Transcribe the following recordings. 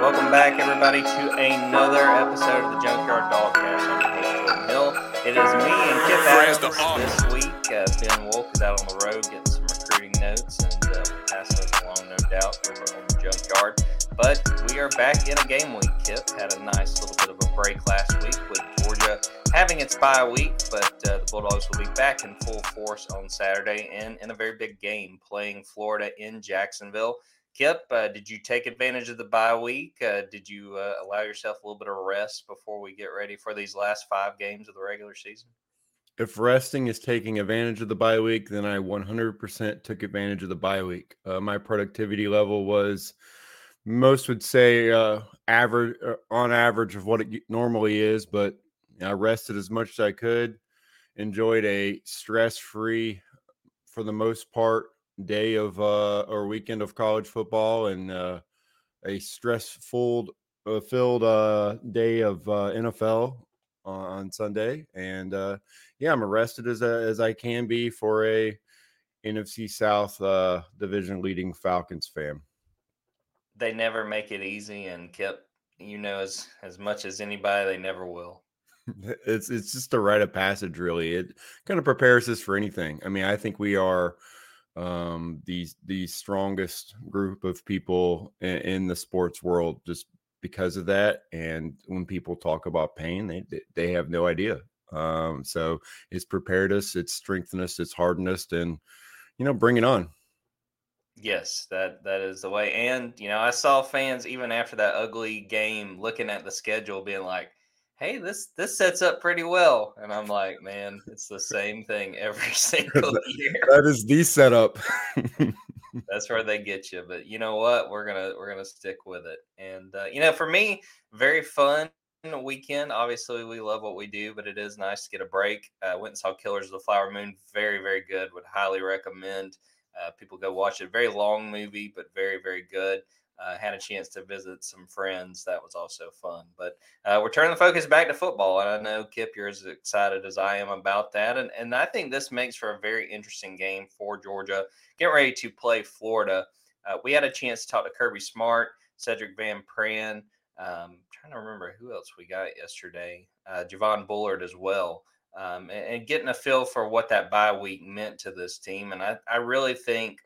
Welcome back, everybody, to another episode of the Junkyard Dawgcast. I'm your Hill. It is me and Kipp Adams this week. Uh, ben Wolk is out on the road getting some recruiting notes, and uh, pass those along, no doubt, over on the Junkyard. But we are back in a game week. Kipp had a nice little bit of a break last week with Georgia having its bye week, but uh, the Bulldogs will be back in full force on Saturday and in a very big game playing Florida in Jacksonville. Kipp, uh, did you take advantage of the bye week? Uh, did you uh, allow yourself a little bit of rest before we get ready for these last five games of the regular season? If resting is taking advantage of the bye week, then I 100% took advantage of the bye week. Uh, my productivity level was, most would say, uh, average uh, on average of what it normally is, but I rested as much as I could. Enjoyed a stress-free, for the most part, day of uh, or weekend of college football and uh, a stressful uh, filled uh, day of uh, NFL on Sunday. And uh, yeah, I'm arrested as a, as I can be for a NFC South uh, division leading Falcons fan. They never make it easy, and kept you know as as much as anybody, they never will. it's it's just a rite of passage, really. It kind of prepares us for anything. I mean, I think we are um, the the strongest group of people in, in, the sports world just because of that. And when people talk about pain, they they have no idea. Um, so it's prepared us, it's strengthened us, it's hardened us, and you know, bring it on. Yes, that that is the way. And you know, I saw fans even after that ugly game looking at the schedule, being like, hey, this this sets up pretty well. And I'm like, man, it's the same thing every single year. that is the setup. That's where they get you. But you know what? We're gonna we're gonna stick with it. And uh, you know, for me, very fun weekend. Obviously, we love what we do, but it is nice to get a break. Uh, went and saw Killers of the Flower Moon. Very, very good. Would highly recommend uh, people go watch it. Very long movie, but very, very good uh, had a chance to visit some friends. That was also fun. But uh, we're turning the focus back to football, and I know Kipp, you're as excited as I am about that. And and I think this makes for a very interesting game for Georgia. Getting ready to play Florida. Uh, we had a chance to talk to Kirby Smart, Sedrick Van Pran. Um, trying to remember who else we got yesterday. Uh, Javon Bullard as well. Um, and, and, getting a feel for what that bye week meant to this team. And I, I really think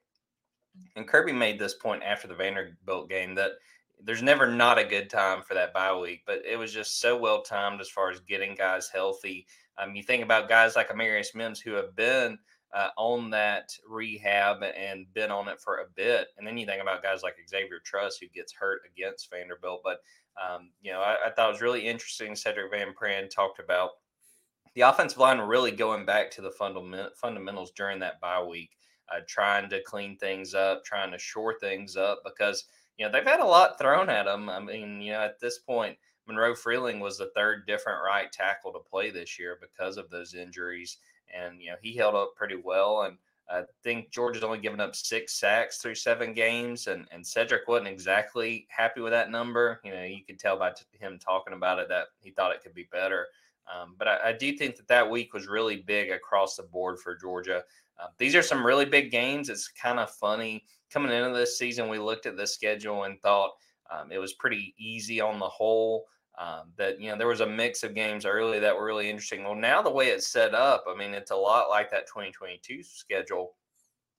and Kirby made this point after the Vanderbilt game that there's never not a good time for that bye week, but it was just so well timed as far as getting guys healthy. Um, you think about guys like Amarius Mims who have been uh, on that rehab and been on it for a bit, and then you think about guys like Xavier Truss who gets hurt against Vanderbilt. But um, you know, I, I, thought it was really interesting. Sedrick Van Pran talked about the offensive line really going back to the fundament, fundamentals during that bye week uh, trying to clean things up, trying to shore things up because you know they've had a lot thrown at them. I mean, you know, at this point, Monroe Freeling was the third different right tackle to play this year because of those injuries, and you know he held up pretty well. And I think Georgia's only given up six sacks through seven games, and and Sedrick wasn't exactly happy with that number. You know, you could tell by t- him talking about it that he thought it could be better. Um, but I, I, do think that that week was really big across the board for Georgia. Uh, these are some really big games. It's kind of funny coming into this season. We looked at the schedule and thought um, it was pretty easy on the whole. Um, that you know there was a mix of games early that were really interesting. Well, now the way it's set up, I mean, it's a lot like that 2022 schedule,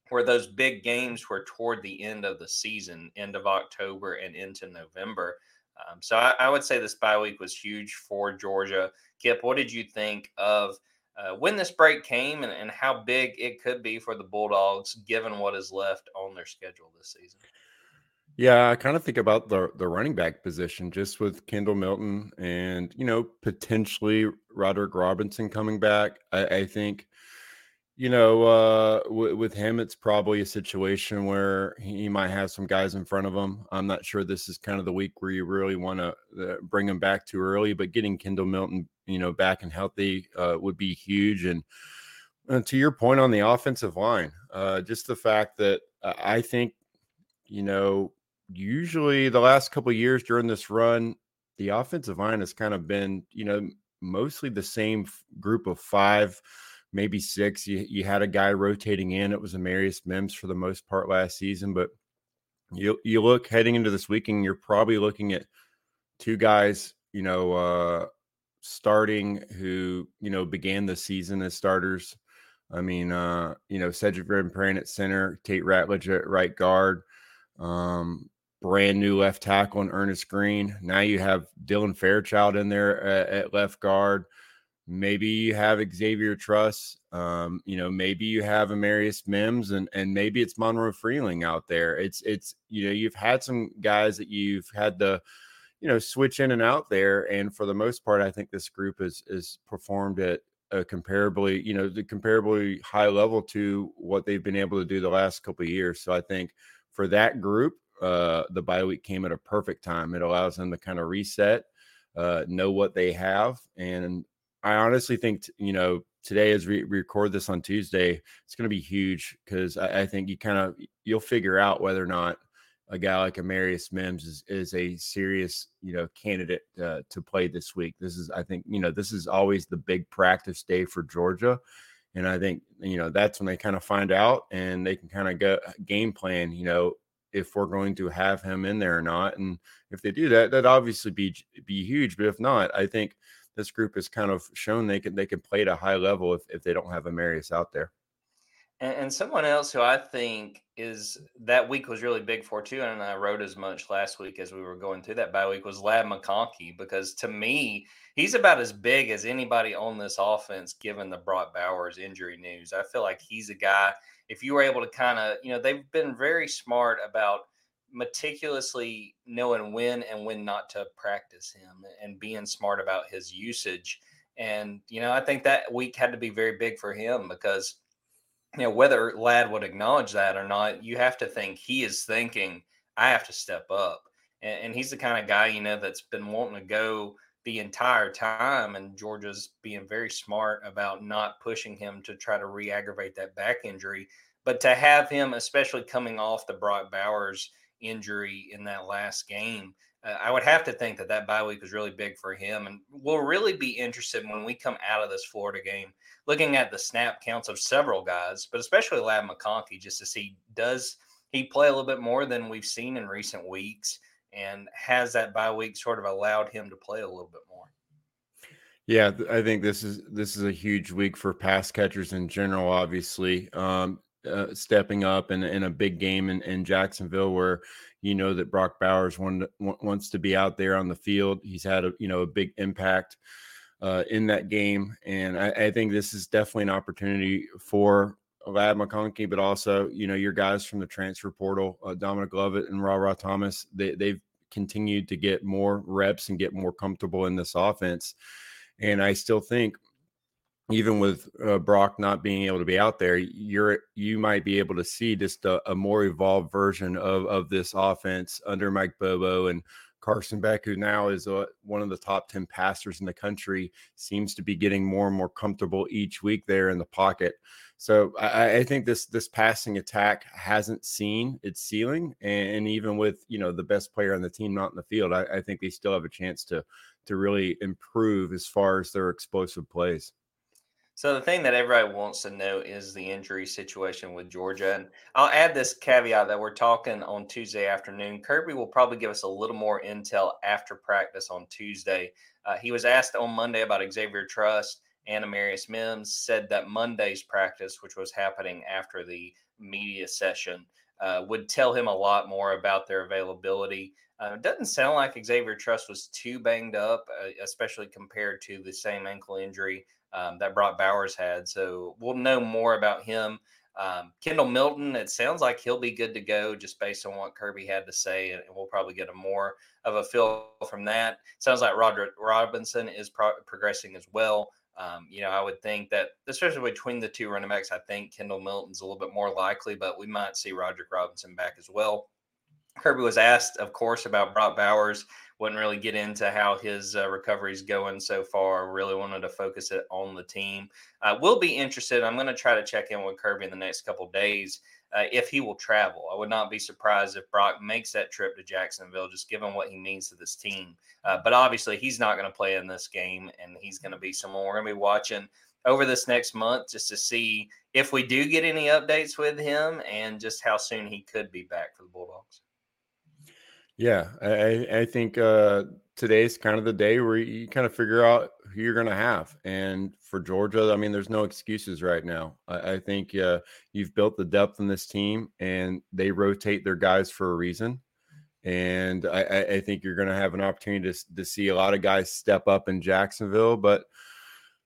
where those big games were toward the end of the season, end of October and into November. Um, so I, I, would say this bye week was huge for Georgia. Kipp, what did you think of uh, when this break came and, and how big it could be for the Bulldogs given what is left on their schedule this season? Yeah, I kind of think about the the running back position just with Kendall Milton and you know potentially Roderick Robinson coming back. I, I think you know uh, w- with him it's probably a situation where he might have some guys in front of him. I'm not sure this is kind of the week where you really want to uh, bring him back too early, but getting Kendall Milton you know back and healthy uh, would be huge. And, and, to your point on the offensive line, uh, just the fact that I think you know usually the last couple years during this run, the offensive line has kind of been, you know, mostly the same group of five, maybe six. You, you had a guy rotating in. It was Amarius Mims for the most part last season, but you you look heading into this weekend, you're probably looking at two guys, you know, uh, starting who you know began the season as starters. I mean, uh, you know, Sedrick Van at center, Tate Ratledge at right guard. Um, brand new left tackle in Earnest Greene. Now you have Dylan Fairchild in there at, at left guard. Maybe you have Xavier Truss. Um, you know, maybe you have Amarius Mims, and and maybe it's Monroe Freeling out there. It's it's you know you've had some guys that you've had to you know switch in and out there, and for the most part, I think this group is is performed at a comparably you know the comparably high level to what they've been able to do the last couple of years. So I think for that group, uh, the bye week came at a perfect time. It allows them to kind of reset, uh, know what they have, and I honestly think t- you know today as we record this on Tuesday, it's going to be huge because I, I, think you kind of you'll figure out whether or not a guy like Amarius Mims is, is a serious you know candidate uh, to play this week. This is I think you know this is always the big practice day for Georgia. And I think you know that's when they kind of find out, and they can kind of go game plan. You know, if we're going to have him in there or not. And if they do that, that obviously be be huge. But if not, I think this group has kind of shown they can they can play at a high level if, if they don't have Amarius out there. And, and someone else who I think is that week was really big for too, and I wrote as much last week as we were going through that bye week was Ladd McConkey because to me he's about as big as anybody on this offense given the Brock Bowers injury news. I feel like he's a guy if you were able to kind of, you know, they've been very smart about meticulously knowing when and when not to practice him and being smart about his usage. And, you know, I think that week had to be very big for him because, you know, whether Ladd would acknowledge that or not, you have to think he is thinking, I have to step up. And, and he's the kind of guy, you know, that's been wanting to go the entire time. And Georgia's being very smart about not pushing him to try to re aggravate that back injury. But to have him, especially coming off the Brock Bowers injury in that last game, uh, I would have to think that that bye week was really big for him. And we'll really be interested when we come out of this Florida game, looking at the snap counts of several guys, but especially Ladd McConkey, just to see does he play a little bit more than we've seen in recent weeks and has that bye week sort of allowed him to play a little bit more? Yeah, I think this is this is a huge week for pass catchers in general. Obviously, um, uh, stepping up in, in a big game in, in Jacksonville, where you know that Brock Bowers want, wants to be out there on the field. He's had a you know a big impact uh, in that game, and I, I, think this is definitely an opportunity for Ladd McConkey, but also you know your guys from the transfer portal, uh, Dominic Lovett and Rara Thomas. They, they've continued to get more reps and get more comfortable in this offense. And I still think, even with uh, Brock not being able to be out there, you're you might be able to see just a, a more evolved version of of this offense under Mike Bobo and Carson Beck, who now is a, uh, one of the top 10 passers in the country, seems to be getting more and more comfortable each week there in the pocket. So I, I, think this this passing attack hasn't seen its ceiling, and, and, even with you know the best player on the team not in the field, I, I think they still have a chance to to really improve as far as their explosive plays. So the thing that everybody wants to know is the injury situation with Georgia, and I'll add this caveat that we're talking on Tuesday afternoon. Kirby will probably give us a little more intel after practice on Tuesday. Uh, he was asked on Monday about Xavier Truss and Amarius Mims said that Monday's practice, which was happening after the media session, uh, would tell him a lot more about their availability. Uh, it doesn't sound like Xavier Truss was too banged up, uh, especially compared to the same ankle injury um, that Brock Bowers had. So we'll know more about him. Um, Kendall Milton, it sounds like he'll be good to go just based on what Kirby had to say, and we'll probably get a more of a feel from that. Sounds like Roderick Robinson is pro- progressing as well. Um, you know, I would think that, especially between the two running backs, I think Kendall Milton's a little bit more likely, but we might see Roderick Robinson back as well. Kirby was asked, of course, about Brock Bowers. Wouldn't really get into how his uh, recovery is going so far. Really wanted to focus it on the team. Uh, we'll be interested. I'm going to try to check in with Kirby in the next couple days uh, if he will travel. I would not be surprised if Brock makes that trip to Jacksonville, just given what he means to this team. Uh, but obviously, he's not going to play in this game, and he's going to be someone we're going to be watching over this next month just to see if we do get any updates with him and just how soon he could be back for the Bulldogs. Yeah, I, I think uh, today's kind of the day where you kind of figure out who you're going to have. And for Georgia, I mean, there's no excuses right now. I, I think uh, you've built the depth in this team, and they rotate their guys for a reason. And I, I think you're going to have an opportunity to, to see a lot of guys step up in Jacksonville. But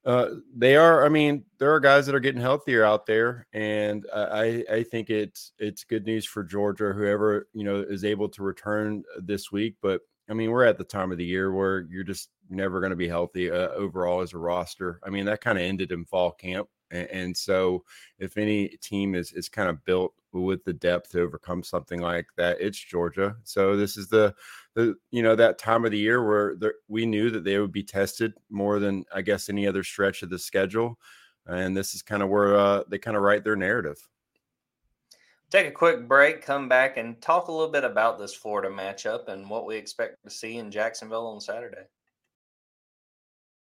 uh, they are. I mean, there are guys that are getting healthier out there, and I I think it's it's good news for Georgia. Whoever you know is able to return this week, but I mean, we're at the time of the year where you're just never going to be healthy uh, overall as a roster. I mean, that kind of ended in fall camp, and, and so if any team is is kind of built with the depth to overcome something like that, it's Georgia. So this is the the you know that time of the year where we knew that they would be tested more than I guess any other stretch of the schedule, and this is kind of where uh, they kind of write their narrative. Take a quick break, come back, and talk a little bit about this Florida matchup and what we expect to see in Jacksonville on Saturday.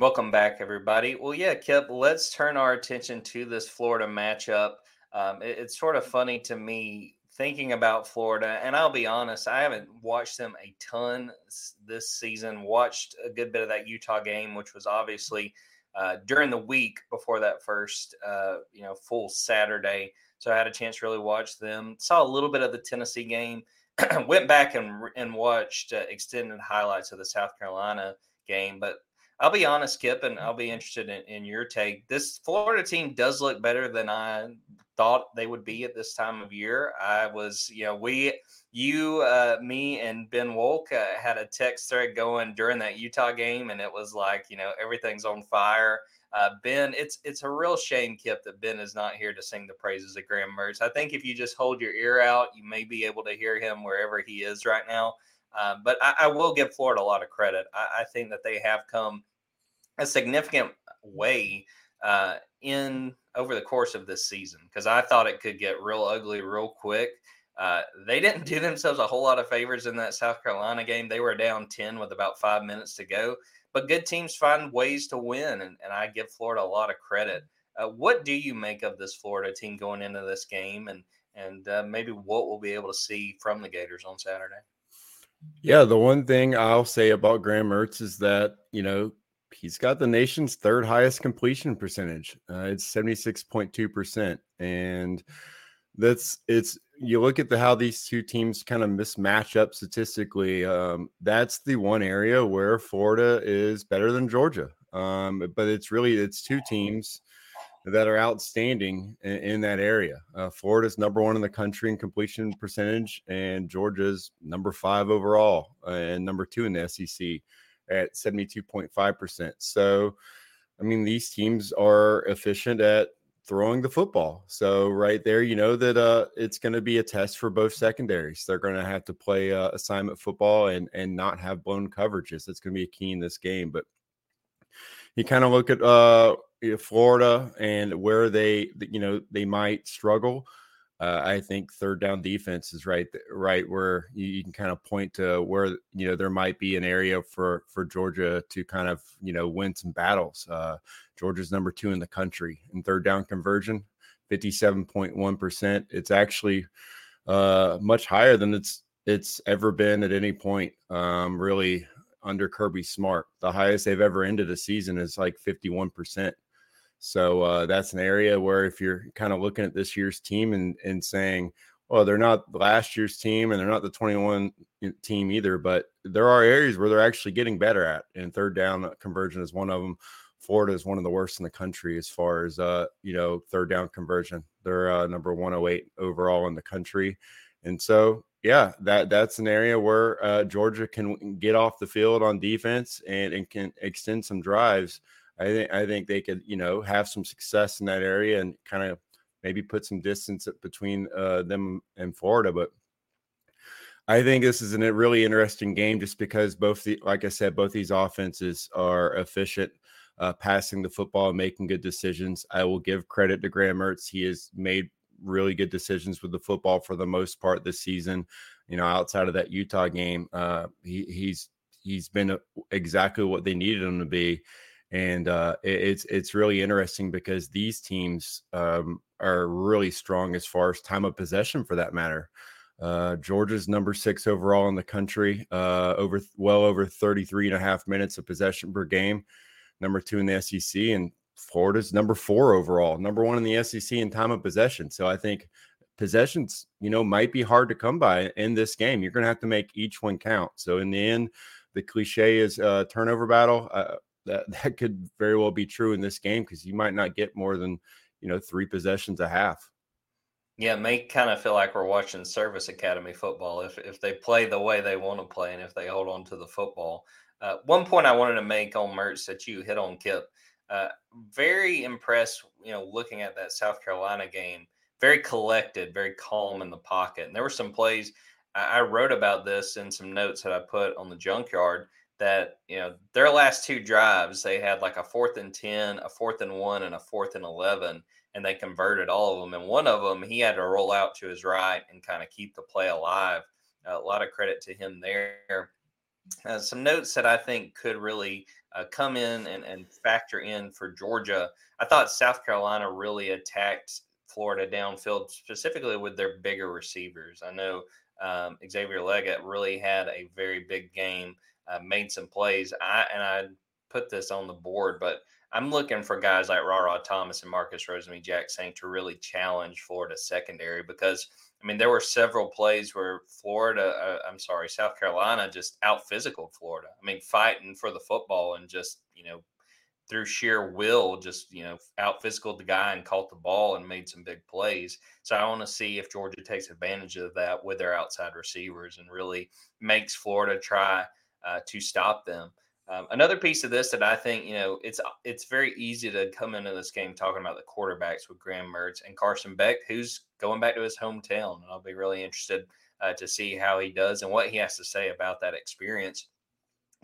Welcome back, everybody. Well, yeah, Kipp, let's turn our attention to this Florida matchup. Um, it, it's sort of funny to me thinking about Florida, and I'll be honest, I haven't watched them a ton this season. Watched a good bit of that Utah game, which was obviously uh, during the week before that first, uh, you know, full Saturday. So I had a chance to really watch them. Saw a little bit of the Tennessee game. Went back and and watched uh, extended highlights of the South Carolina game, but I'll be honest, Kipp, and I'll be interested in, in your take. This Florida team does look better than I thought they would be at this time of year. I was, you know, we, you, uh, me, and Ben Wolk uh, had a text thread going during that Utah game, and it was like, you know, everything's on fire. Uh, ben, it's it's a real shame, Kipp, that Ben is not here to sing the praises of Graham Mertz. I think if you just hold your ear out, you may be able to hear him wherever he is right now. Uh, but I, I, will give Florida a lot of credit. I, I think that they have come a significant way uh, in over the course of this season because I thought it could get real ugly real quick. Uh, they didn't do themselves a whole lot of favors in that South Carolina game. They were down 10 with about five minutes to go. But good teams find ways to win, and, and I give Florida a lot of credit. Uh, what do you make of this Florida team going into this game, and and uh, maybe what we'll be able to see from the Gators on Saturday? Yeah, the one thing I'll say about Graham Mertz is that you know he's got the nation's third highest completion percentage. Uh, it's 76.2%. And that's it's you look at the how these two teams kind of mismatch up statistically. Um, that's the one area where Florida is better than Georgia. Um, but it's really it's two teams that are outstanding in, in that area. Uh, Florida's number one in the country in completion percentage, and Georgia's number five overall uh, and number two in the SEC at 72.5%. So, I mean, these teams are efficient at throwing the football. So, right there, you know that uh, it's going to be a test for both secondaries. They're going to have to play uh, assignment football and, and not have blown coverages. That's going to be a key in this game. But you kind of look at uh, Florida and where they, you know, they might struggle. Uh, I think third down defense is right, right where you, you, can kind of point to where you know there might be an area for for Georgia to kind of you know win some battles. Uh, Georgia's number two in the country in third down conversion, fifty seven point one percent. It's actually uh, much higher than it's it's ever been at any point. Um, really under Kirby Smart, the highest they've ever ended a season is like fifty one percent. So uh, that's an area where if you're kind of looking at this year's team and, and saying, well, they're not last year's team and they're not the 21 team either, but there are areas where they're actually getting better at. And third down conversion is one of them. Florida is one of the worst in the country as far as uh, you know third down conversion. They're uh, number 108 overall in the country, and so yeah, that that's an area where uh, Georgia can get off the field on defense and, and can extend some drives I think I think they could, you know, have some success in that area and kind of maybe put some distance between uh, them and Florida. But I think this is a really interesting game just because both the, like I said, both these offenses are efficient, uh, passing the football and making good decisions. I will give credit to Graham Mertz; he has made really good decisions with the football for the most part this season. You know, outside of that Utah game, uh, he, he's he's been exactly what they needed him to be and uh, it, it's it's really interesting because these teams um, are really strong as far as time of possession, for that matter. Uh, Georgia's number six overall in the country, uh, over well over 33 and a half minutes of possession per game. Number two in the SEC, and Florida's number four overall, number one in the SEC in time of possession. So I think possessions, you know, might be hard to come by in this game. You're going to have to make each one count. So in the end, the cliche is uh, turnover battle. That that could very well be true in this game because you might not get more than you know three possessions a half. Yeah, it may kind of feel like we're watching Service Academy football if if they play the way they want to play and if they hold on to the football. Uh, one point I wanted to make on Mertz that you hit on, Kipp. Uh, very impressed, you know, looking at that South Carolina game. Very collected, very calm in the pocket. And there were some plays I, I wrote about this in some notes that I put on the junkyard that you know their last two drives they had like a fourth and 10 a fourth and one and a fourth and 11 and they converted all of them and one of them he had to roll out to his right and kind of keep the play alive. A lot of credit to him there. Uh, some notes that i think could really uh, come in and, and factor in for georgia i thought south carolina really attacked florida downfield specifically with their bigger receivers. I know um, xavier legette really had a very big game uh, made some plays. I and I put this on the board, but I'm looking for guys like Rara Thomas and Marcus Rosemy-Jacksaint to really challenge Florida secondary because I mean there were several plays where Florida, uh, I'm sorry, South Carolina just out physical Florida. I mean fighting for the football and just you know through sheer will, just you know, out physical the guy and caught the ball and made some big plays. So I want to see if Georgia takes advantage of that with their outside receivers and really makes Florida try uh, to stop them. Um, another piece of this that I think you know it's it's very easy to come into this game talking about the quarterbacks with Graham Mertz and Carson Beck, who's going back to his hometown, and I'll be really interested uh, to see how he does and what he has to say about that experience.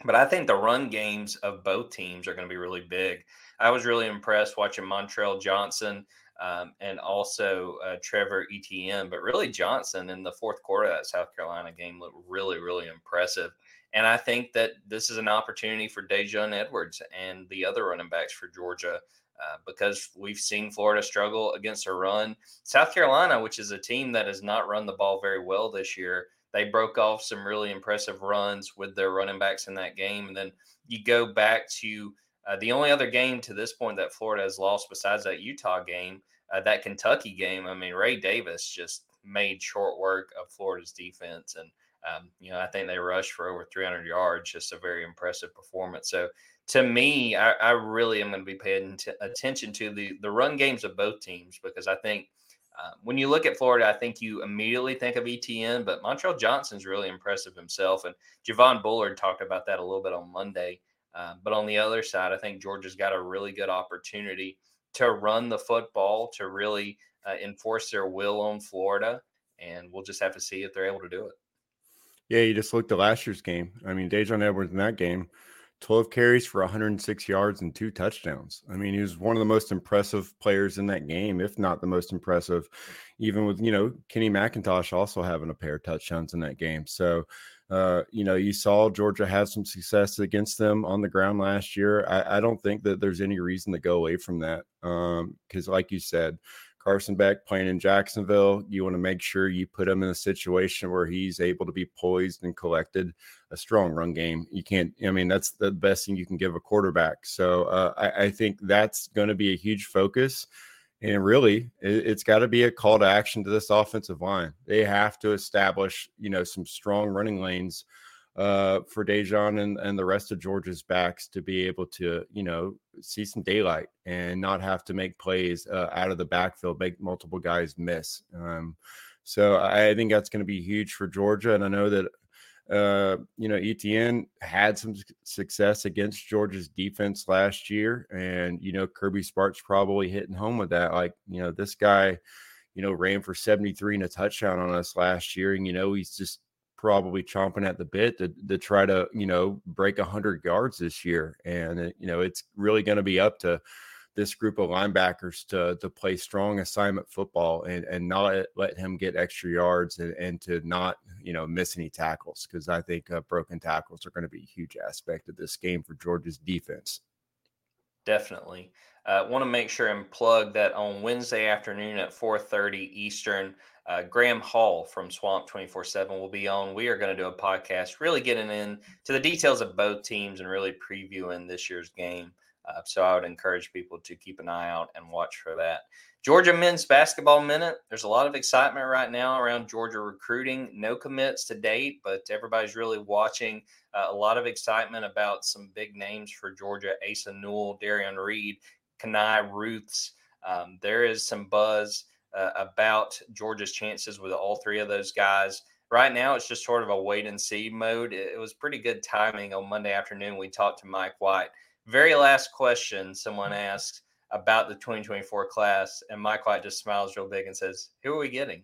But I think the run games of both teams are going to be really big. I was really impressed watching Montrell Johnson um, and also uh, Trevor Etienne, but really Johnson in the fourth quarter of that South Carolina game looked really, really impressive. And I think that this is an opportunity for Daijun Edwards and the other running backs for Georgia uh, because we've seen Florida struggle against a run. South Carolina, which is a team that has not run the ball very well this year, they broke off some really impressive runs with their running backs in that game. And then you go back to uh, the only other game to this point that Florida has lost besides that Utah game, uh, that Kentucky game. I mean, Ray Davis just made short work of Florida's defense. And Um, you know, I think they rushed for over 300 yards, just a very impressive performance. So to me, I, I really am going to be paying t- attention to the the run games of both teams because I think uh, when you look at Florida, I think you immediately think of Etienne, but Montrell Johnson's really impressive himself. And Javon Bullard talked about that a little bit on Monday. Uh, but on the other side, I think Georgia's got a really good opportunity to run the football, to really uh, enforce their will on Florida. And we'll just have to see if they're able to do it. Yeah, you just looked at last year's game. I mean, Daijun Edwards in that game 12 carries for 106 yards and two touchdowns. I mean, he was one of the most impressive players in that game, if not the most impressive, even with, you know, Kenny McIntosh also having a pair of touchdowns in that game. So, uh, you know, you saw Georgia have some success against them on the ground last year. I, I don't think that there's any reason to go away from that. Because, um, like you said, Carson Beck playing in Jacksonville, you want to make sure you put him in a situation where he's able to be poised and collected. A strong run game. You can't, I mean, that's the best thing you can give a quarterback. So uh, I, I, think that's going to be a huge focus. And really, it, it's got to be a call to action to this offensive line. They have to establish, you know, some strong running lanes uh, for Daijun and, and the rest of Georgia's backs to be able to, you know, see some daylight and not have to make plays uh, out of the backfield, make multiple guys miss. Um, so I think that's going to be huge for Georgia. And I know that, uh, you know, Etienne had some success against Georgia's defense last year. And, you know, Kirby Smart's probably hitting home with that. Like, you know, this guy, you know, ran for 73 and a touchdown on us last year. And, you know, he's just probably chomping at the bit to, to try to you know break 100 yards this year and it, you know it's really going to be up to this group of linebackers to to play strong assignment football and and not let him get extra yards and, and to not you know miss any tackles because I think uh, broken tackles are going to be a huge aspect of this game for Georgia's defense. Definitely. Uh, Want to make sure and plug that on Wednesday afternoon at 4:30 Eastern, uh, Graham Hall from Swamp 24 7 will be on. We are going to do a podcast really getting into the details of both teams and really previewing this year's game. Uh, so I would encourage people to keep an eye out and watch for that. Georgia men's basketball minute. There's a lot of excitement right now around Georgia recruiting. No commits to date, but everybody's really watching. Uh, a lot of excitement about some big names for Georgia: Asa Newell, Darian Reed, Kani Ruths. Um, there is some buzz uh, about Georgia's chances with all three of those guys. Right now, it's just sort of a wait and see mode. It, it was pretty good timing on Monday afternoon. We talked to Mike White. Very last question someone mm-hmm. asked about the 2024 class, and Mike White just smiles real big and says, "Who are we getting?"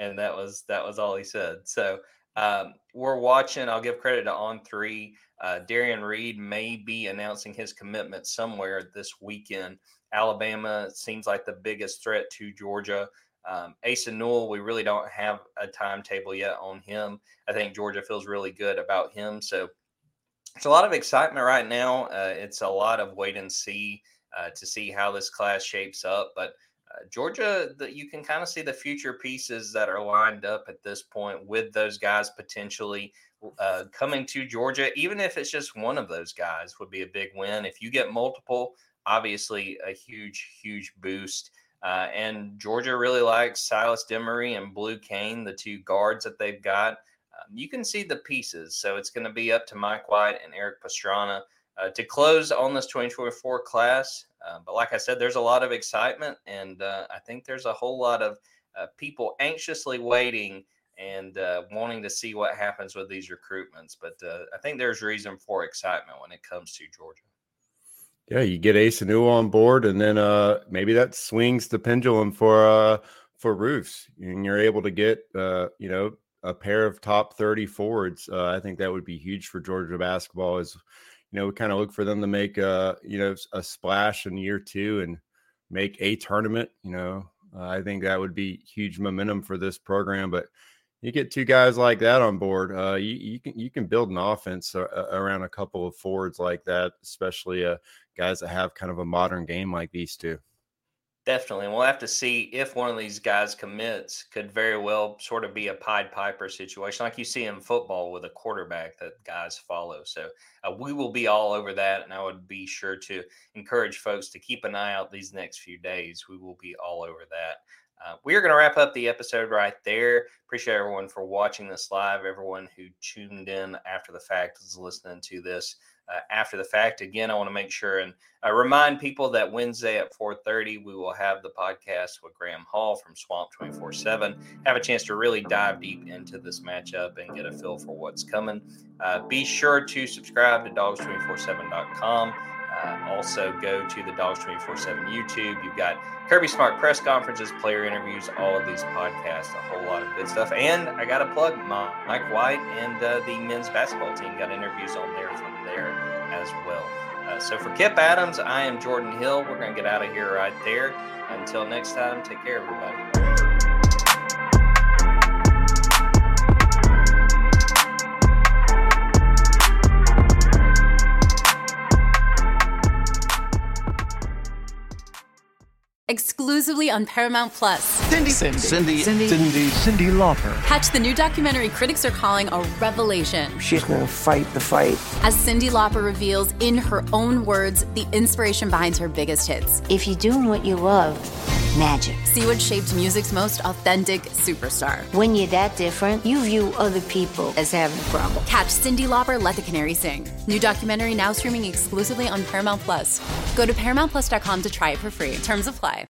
And that was that was all he said. So um, we're watching. I'll give credit to On Three. Uh, Darian Reed may be announcing his commitment somewhere this weekend. Alabama seems like the biggest threat to Georgia. Um, Asa Newell, we really don't have a timetable yet on him. I think Georgia feels really good about him. So it's a lot of excitement right now. Uh, it's a lot of wait and see uh, to see how this class shapes up. But Georgia, the, you can kind of see the future pieces that are lined up at this point with those guys potentially uh, coming to Georgia. Even if it's just one of those guys, would be a big win. If you get multiple, obviously a huge, huge boost. Uh, and Georgia really likes Silas Demary and Blue Cain, the two guards that they've got. Um, you can see the pieces. So it's going to be up to Mike White and Eric Pastrana uh, to close on this 2024 class. Uh, but like I said, there's a lot of excitement, and uh, I think there's a whole lot of uh, people anxiously waiting and uh, wanting to see what happens with these recruitments. But I think there's reason for excitement when it comes to Georgia. Yeah, you get Asa Newell on board, and then uh, maybe that swings the pendulum for uh, for Roofs, and you're able to get uh, you know a pair of top thirty forwards. Uh, I think that would be huge for Georgia basketball. Is you know we kind of look for them to make a uh, you know a splash in year two and make a tournament. You know, uh, I think that would be huge momentum for this program, but you get two guys like that on board, uh, you, you, can you can build an offense around a couple of forwards like that, especially uh, guys that have kind of a modern game like these two. Definitely. And we'll have to see if one of these guys commits, could very well sort of be a Pied Piper situation, like you see in football with a quarterback that guys follow. So uh, we will be all over that. And I would be sure to encourage folks to keep an eye out these next few days. We will be all over that. Uh, we are going to wrap up the episode right there. Appreciate everyone for watching this live. Everyone who tuned in after the fact is listening to this uh, after the fact. Again, I want to make sure and uh, remind people that Wednesday at 4:30 we will have the podcast with Graham Hall from Swamp 24/7. Have a chance to really dive deep into this matchup and get a feel for what's coming. Uh, be sure to subscribe to Dawgs247.com. Uh, also, go to the Dawgs 24 7 YouTube. You've got Kirby Smart press conferences, player interviews, all of these podcasts, a whole lot of good stuff. And I got to plug Mike White and uh, the men's basketball team got interviews on there from there as well. Uh, so for Kipp Adams, I am Jordan Hill. We're going to get out of here right there. Until next time, take care, everybody. Exclusively on Paramount Plus. Cindy, Cindy, Cindy, Cindy, Cindy, Cyndi Lauper. Catch the new documentary critics are calling a revelation. She's gonna fight the fight. As Cyndi Lauper reveals in her own words the inspiration behind her biggest hits. If you're doing what you love, magic. See what shaped music's most authentic superstar. When you're that different, you view other people as having a problem. Catch Cyndi Lauper, Let the Canary Sing. New documentary now streaming exclusively on Paramount Plus. Go to ParamountPlus.com to try it for free. Terms apply.